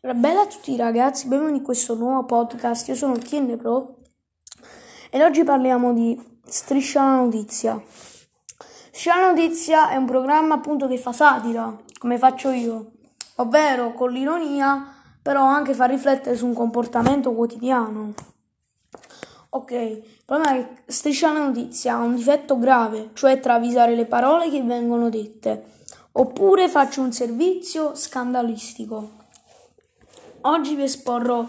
Bella a tutti ragazzi, benvenuti in questo nuovo podcast. Io sono TN Pro ed oggi parliamo di Striscia la notizia. Striscia la notizia è un programma appunto che fa satira, come faccio io, ovvero con l'ironia, però anche fa riflettere su un comportamento quotidiano. Ok, il problema è che Striscia la notizia ha un difetto grave, cioè travisare le parole che vengono dette oppure faccio un servizio scandalistico. Oggi vi esporrò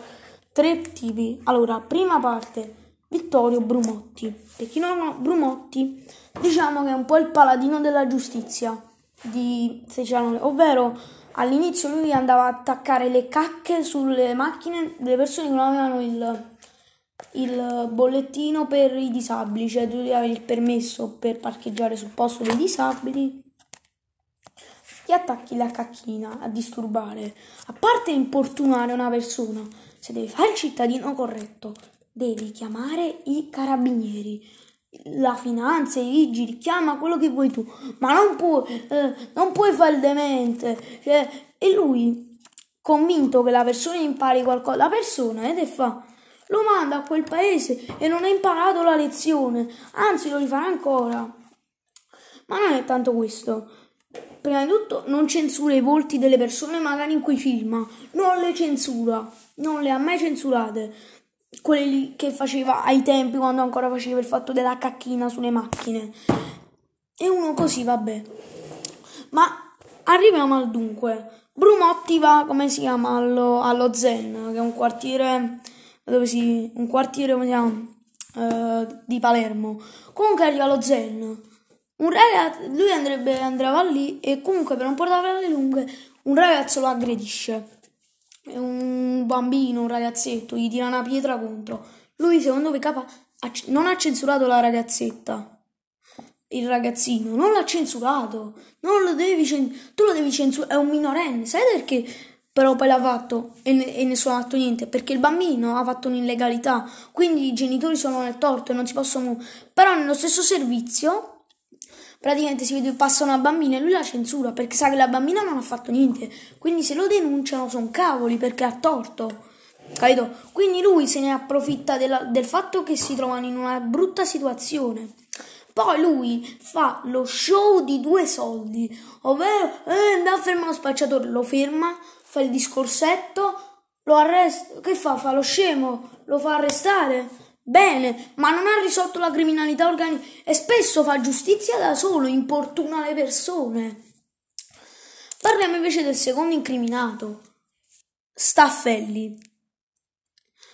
tre tipi. Allora, prima parte, Vittorio Brumotti. Per chi non ha Brumotti, diciamo che è un po' il paladino della giustizia di Seciano, ovvero all'inizio lui andava a attaccare le cacche sulle macchine delle persone che non avevano il, il bollettino per i disabili, cioè dovevi avere il permesso per parcheggiare sul posto dei disabili ti attacchi la cacchina a disturbare. A parte importunare una persona, se devi fare il cittadino corretto, devi chiamare i carabinieri, la finanza, i vigili, chiama quello che vuoi tu, ma non puoi, eh, non puoi fare il demente. Cioè, e lui, convinto che la persona impari qualcosa, la persona, ed è fa, lo manda a quel paese e non ha imparato la lezione, anzi lo rifarà ancora. Ma non è tanto questo prima di tutto non censura i volti delle persone magari in cui filma, non le censura, non le ha mai censurate. Quelle lì che faceva ai tempi quando ancora faceva il fatto della cacchina sulle macchine. E uno così, vabbè. Ma arriviamo al dunque. Brumotti va, come si chiama, allo, allo Zen, che è un quartiere, dove si, un quartiere, come si chiama, uh, di Palermo. Comunque arriva allo Zen un ragazzo, lui andrebbe, andava lì e comunque per non portare le lunghe, un ragazzo lo aggredisce. Un bambino, un ragazzetto, gli tira una pietra contro. Lui, secondo me, capa, non ha censurato la ragazzetta. Il ragazzino, non l'ha censurato. Non lo devi cen- tu lo devi censurare. È un minorenne, sai perché? Però poi l'ha fatto e, ne- e nessuno ha fatto niente. Perché il bambino ha fatto un'illegalità. Quindi i genitori sono nel torto e non si possono. Però nello stesso servizio praticamente si vede passa una bambina e lui la censura perché sa che la bambina non ha fatto niente. Quindi se lo denunciano sono cavoli perché ha torto. Capito? Quindi lui se ne approfitta della, del fatto che si trovano in una brutta situazione. Poi lui fa lo show di due soldi, ovvero eh, andà a fermare lo spacciatore, lo ferma, fa il discorsetto, lo arresta, che fa? Fa lo scemo, lo fa arrestare bene, ma non ha risolto la criminalità organizzata e spesso fa giustizia da solo, importuna le persone. Parliamo invece del secondo incriminato, Staffelli.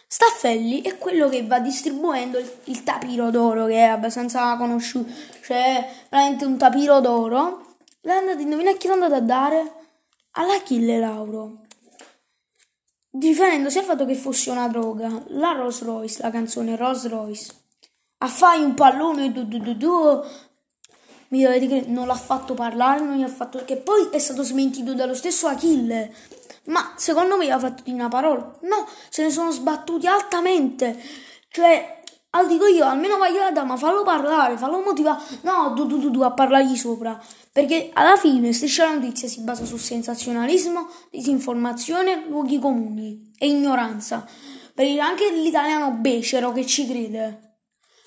Staffelli è quello che va distribuendo il, il tapiro d'oro, che è abbastanza conosciuto, cioè veramente un tapiro d'oro. L'ha andato, indovina chi l'ha andato a dare? All'Achille Lauro difendendosi dal fatto che fosse una droga. La Rolls Royce, la canzone Rolls Royce. Affai un pallone, du, du, du, du. Mi dovete credere, non l'ha fatto parlare, non gli ha fatto. Che poi è stato smentito dallo stesso Achille. Ma secondo me ha fatto di una parola. No, se ne sono sbattuti altamente. Cioè, al dico io, almeno vai là, ma fallo parlare, fallo motivare. No, tu, tu, tu, tu a parlargli sopra. Perché alla fine Striscia la notizia si basa su sensazionalismo, disinformazione, luoghi comuni e ignoranza. Per dire anche l'italiano becero che ci crede.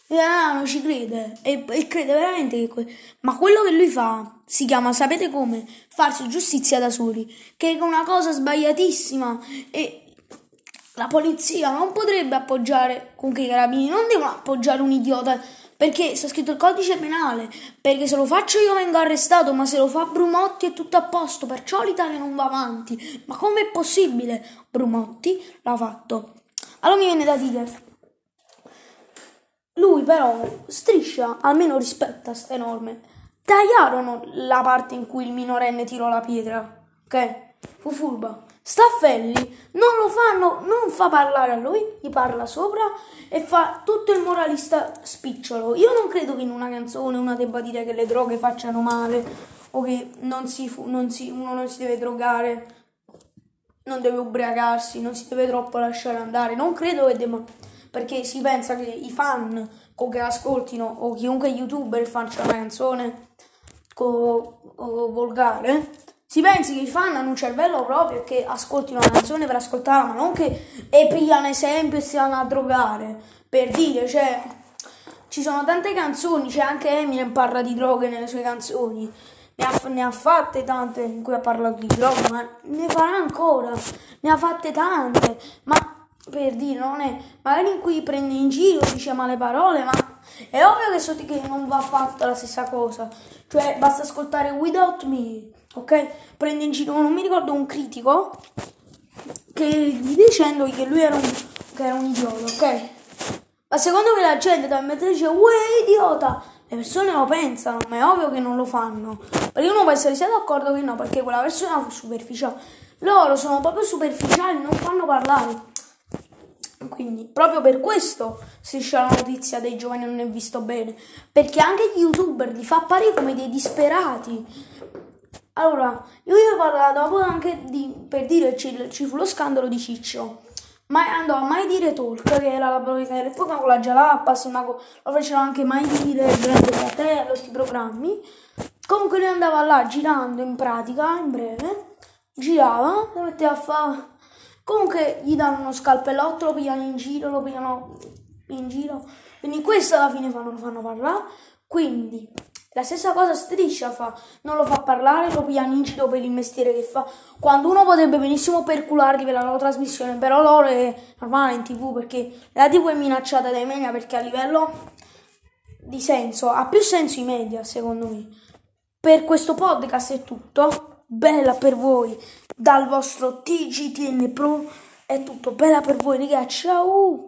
L'italiano ci crede e, e crede veramente che... Que- ma quello che lui fa si chiama, sapete come? Farsi giustizia da soli. Che è una cosa sbagliatissima e la polizia non potrebbe appoggiare, comunque i carabinieri non devono appoggiare un idiota perché sta scritto il codice penale, perché se lo faccio io vengo arrestato, ma se lo fa Brumotti è tutto a posto, perciò l'Italia non va avanti. Ma com'è possibile? Brumotti l'ha fatto. Allora mi viene da dire, lui però, striscia, almeno rispetta queste norme, tagliarono la parte in cui il minorenne tirò la pietra, ok? Fu furba. Staffelli non lo fanno, non fa parlare a lui, gli parla sopra e fa tutto il moralista spicciolo. Io non credo che in una canzone una debba dire che le droghe facciano male o che non si, non si, uno non si deve drogare, non deve ubriacarsi, non si deve troppo lasciare andare. Non credo che debba, perché si pensa che i fan o che ascoltino o chiunque youtuber faccia una canzone co, volgare si pensi che i fan hanno un cervello proprio che ascolti una canzone per ascoltarla, ma non che e pigliano esempio e si vanno a drogare. Per dire, cioè, ci sono tante canzoni, c'è anche Eminem parla di droghe nelle sue canzoni. Ne ha, ne ha, fatte tante in cui ha parlato di droghe, ma ne farà ancora. Ne ha fatte tante, ma per dire, non è magari in cui prende in giro, dice male parole, ma è ovvio che so che non va fatta la stessa cosa. Cioè, basta ascoltare Without Me ok? Prende in giro, non mi ricordo un critico che gli dicendo che lui era un, che era un idiota, ok? Ma secondo me la gente da mettere dice, uè idiota, le persone lo pensano, ma è ovvio che non lo fanno. Perché uno può essere sia d'accordo che no, perché quella persona fu superficiale. Loro sono proprio superficiali, non fanno parlare. Quindi, proprio per questo striscia la notizia dei giovani non è visto bene. Perché anche gli youtuber li fa apparire come dei disperati. Allora, io vi ho parlato anche di, per dire ci, ci fu lo scandalo di Ciccio. Ma andò a mai dire talk, che era la politica dell'epoca con la Jalappas, ma lo facevano anche mai dire il grande fratello, questi programmi. Comunque lui andava là girando in pratica, in breve, girava, si metteva a fare. Comunque gli danno uno scalpellotto, lo pigliano in giro, lo pigliano in giro. Quindi questo alla fine fanno, lo fanno parlare. Quindi la stessa cosa Striscia fa, non lo fa parlare, lo pigliano in giro per il mestiere che fa. Quando uno potrebbe benissimo percularli per la loro trasmissione, però loro è normale in tv perché la tv è minacciata dai media perché a livello di senso, ha più senso i media secondo me. Per questo podcast è tutto, bella per voi dal vostro TGTN Pro, è tutto, bella per voi ragazzi, ciao!